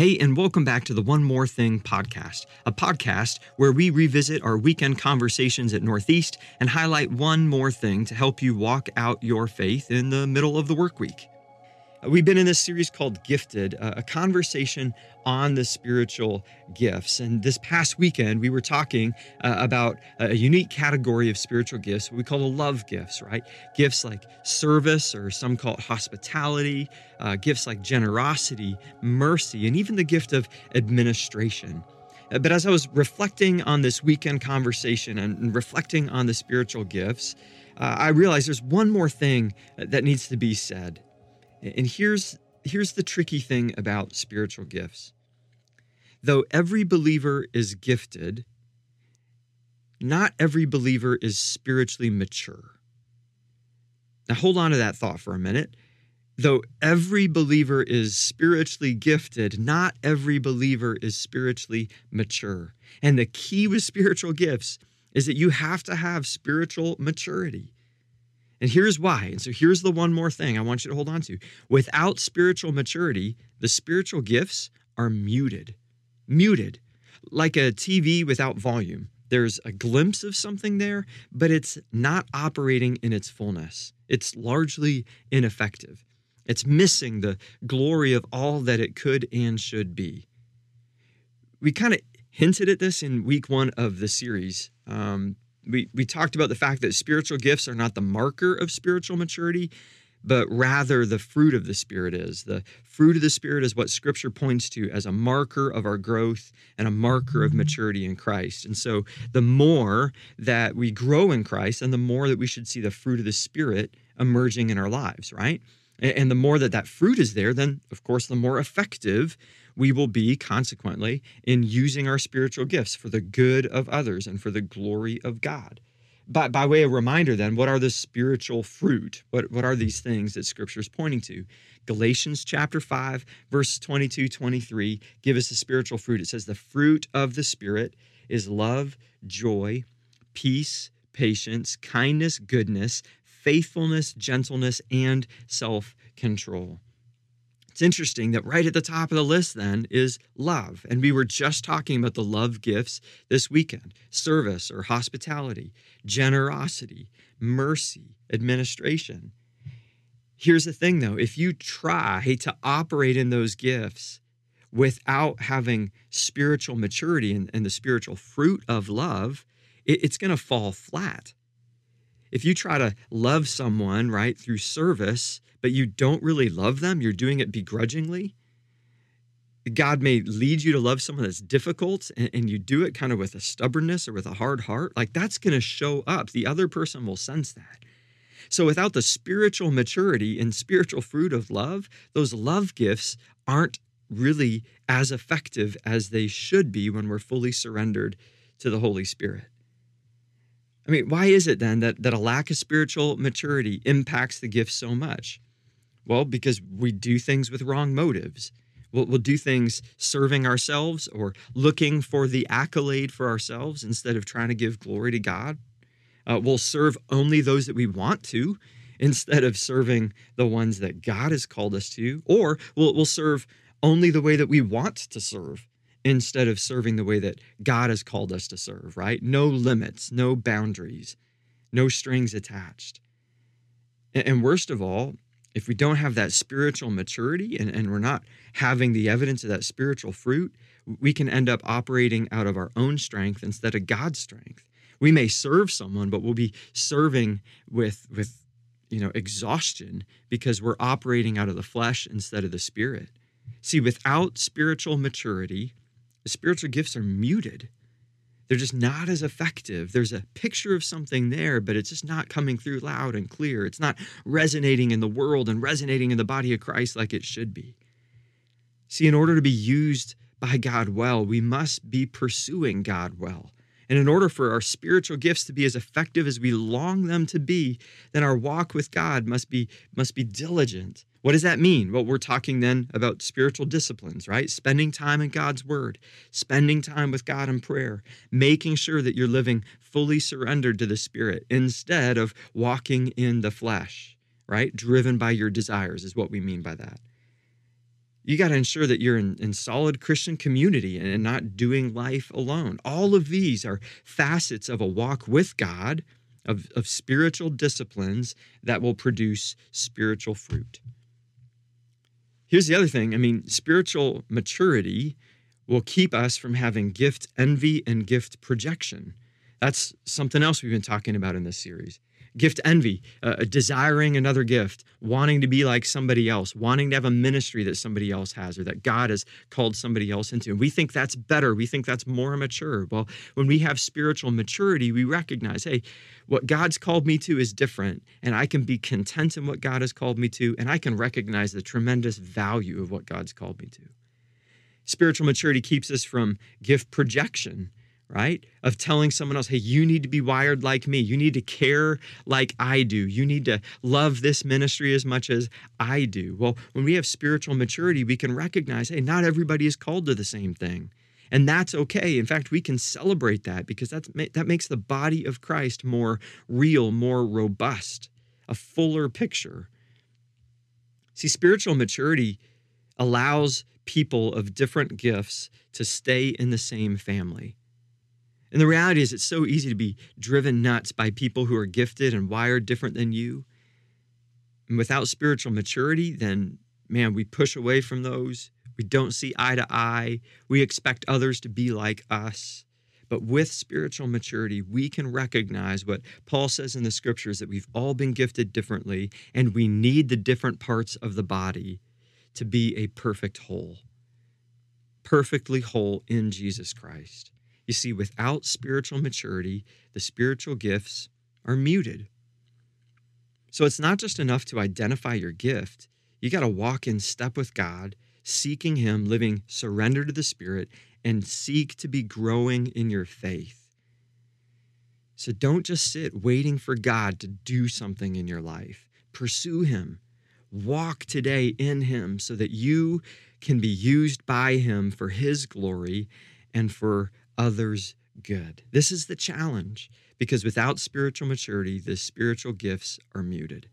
Hey, and welcome back to the One More Thing podcast, a podcast where we revisit our weekend conversations at Northeast and highlight one more thing to help you walk out your faith in the middle of the work week. We've been in this series called Gifted, a conversation on the spiritual gifts. And this past weekend, we were talking uh, about a unique category of spiritual gifts, what we call the love gifts, right? Gifts like service, or some call it hospitality, uh, gifts like generosity, mercy, and even the gift of administration. Uh, but as I was reflecting on this weekend conversation and reflecting on the spiritual gifts, uh, I realized there's one more thing that needs to be said. And here's here's the tricky thing about spiritual gifts. Though every believer is gifted, not every believer is spiritually mature. Now hold on to that thought for a minute. Though every believer is spiritually gifted, not every believer is spiritually mature. And the key with spiritual gifts is that you have to have spiritual maturity. And here's why. And so here's the one more thing I want you to hold on to. Without spiritual maturity, the spiritual gifts are muted. Muted. Like a TV without volume. There's a glimpse of something there, but it's not operating in its fullness. It's largely ineffective. It's missing the glory of all that it could and should be. We kind of hinted at this in week one of the series. Um, we, we talked about the fact that spiritual gifts are not the marker of spiritual maturity, but rather the fruit of the Spirit is. The fruit of the Spirit is what Scripture points to as a marker of our growth and a marker of mm-hmm. maturity in Christ. And so the more that we grow in Christ and the more that we should see the fruit of the Spirit emerging in our lives, right? And the more that that fruit is there, then of course, the more effective we will be consequently in using our spiritual gifts for the good of others and for the glory of God. By, by way of reminder, then, what are the spiritual fruit? What, what are these things that Scripture is pointing to? Galatians chapter 5, verse 22, 23 give us the spiritual fruit. It says, The fruit of the Spirit is love, joy, peace, patience, kindness, goodness, faithfulness, gentleness, and self control. It's interesting that right at the top of the list then is love. And we were just talking about the love gifts this weekend service or hospitality, generosity, mercy, administration. Here's the thing though if you try to operate in those gifts without having spiritual maturity and, and the spiritual fruit of love, it, it's going to fall flat. If you try to love someone, right, through service, but you don't really love them, you're doing it begrudgingly. God may lead you to love someone that's difficult and, and you do it kind of with a stubbornness or with a hard heart. Like that's going to show up. The other person will sense that. So without the spiritual maturity and spiritual fruit of love, those love gifts aren't really as effective as they should be when we're fully surrendered to the Holy Spirit. I mean, why is it then that, that a lack of spiritual maturity impacts the gift so much? Well, because we do things with wrong motives. We'll, we'll do things serving ourselves or looking for the accolade for ourselves instead of trying to give glory to God. Uh, we'll serve only those that we want to instead of serving the ones that God has called us to. Or we'll, we'll serve only the way that we want to serve instead of serving the way that God has called us to serve, right? No limits, no boundaries, no strings attached. And worst of all, if we don't have that spiritual maturity and, and we're not having the evidence of that spiritual fruit, we can end up operating out of our own strength instead of God's strength. We may serve someone, but we'll be serving with, with you know, exhaustion because we're operating out of the flesh instead of the spirit. See, without spiritual maturity, spiritual gifts are muted. They're just not as effective. There's a picture of something there, but it's just not coming through loud and clear. It's not resonating in the world and resonating in the body of Christ like it should be. See, in order to be used by God well, we must be pursuing God well. And in order for our spiritual gifts to be as effective as we long them to be, then our walk with God must be, must be diligent. What does that mean? Well, we're talking then about spiritual disciplines, right? Spending time in God's word, spending time with God in prayer, making sure that you're living fully surrendered to the Spirit instead of walking in the flesh, right? Driven by your desires is what we mean by that. You got to ensure that you're in, in solid Christian community and not doing life alone. All of these are facets of a walk with God, of, of spiritual disciplines that will produce spiritual fruit. Here's the other thing I mean, spiritual maturity will keep us from having gift envy and gift projection. That's something else we've been talking about in this series. Gift envy, uh, desiring another gift, wanting to be like somebody else, wanting to have a ministry that somebody else has or that God has called somebody else into. And we think that's better. We think that's more mature. Well, when we have spiritual maturity, we recognize, hey, what God's called me to is different, and I can be content in what God has called me to, and I can recognize the tremendous value of what God's called me to. Spiritual maturity keeps us from gift projection right? Of telling someone else, hey, you need to be wired like me. You need to care like I do. You need to love this ministry as much as I do. Well, when we have spiritual maturity, we can recognize, hey, not everybody is called to the same thing. And that's okay. In fact, we can celebrate that because that's, that makes the body of Christ more real, more robust, a fuller picture. See, spiritual maturity allows people of different gifts to stay in the same family. And the reality is, it's so easy to be driven nuts by people who are gifted and wired different than you. And without spiritual maturity, then, man, we push away from those. We don't see eye to eye. We expect others to be like us. But with spiritual maturity, we can recognize what Paul says in the scriptures that we've all been gifted differently, and we need the different parts of the body to be a perfect whole. Perfectly whole in Jesus Christ. You see, without spiritual maturity, the spiritual gifts are muted. So it's not just enough to identify your gift, you got to walk in step with God, seeking Him, living surrender to the Spirit, and seek to be growing in your faith. So don't just sit waiting for God to do something in your life. Pursue Him. Walk today in Him so that you can be used by Him for His glory and for others good. This is the challenge because without spiritual maturity, the spiritual gifts are muted.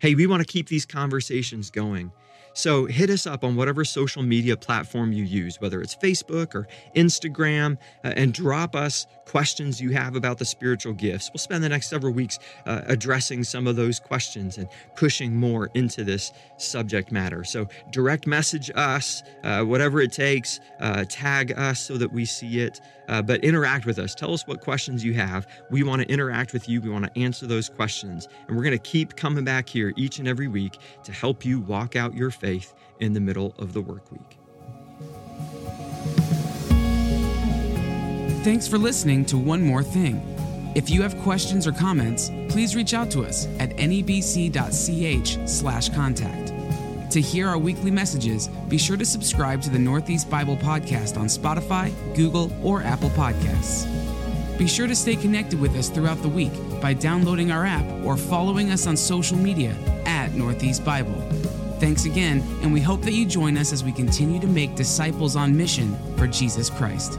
Hey, we want to keep these conversations going. So hit us up on whatever social media platform you use, whether it's Facebook or Instagram, uh, and drop us questions you have about the spiritual gifts. We'll spend the next several weeks uh, addressing some of those questions and pushing more into this subject matter. So direct message us, uh, whatever it takes, uh, tag us so that we see it, uh, but interact with us. Tell us what questions you have. We want to interact with you, we want to answer those questions. And we're going to keep coming back here each and every week to help you walk out your faith in the middle of the work week. Thanks for listening to One More Thing. If you have questions or comments, please reach out to us at nebc.ch/contact. To hear our weekly messages, be sure to subscribe to the Northeast Bible Podcast on Spotify, Google, or Apple Podcasts. Be sure to stay connected with us throughout the week by downloading our app or following us on social media at Northeast Bible. Thanks again, and we hope that you join us as we continue to make disciples on mission for Jesus Christ.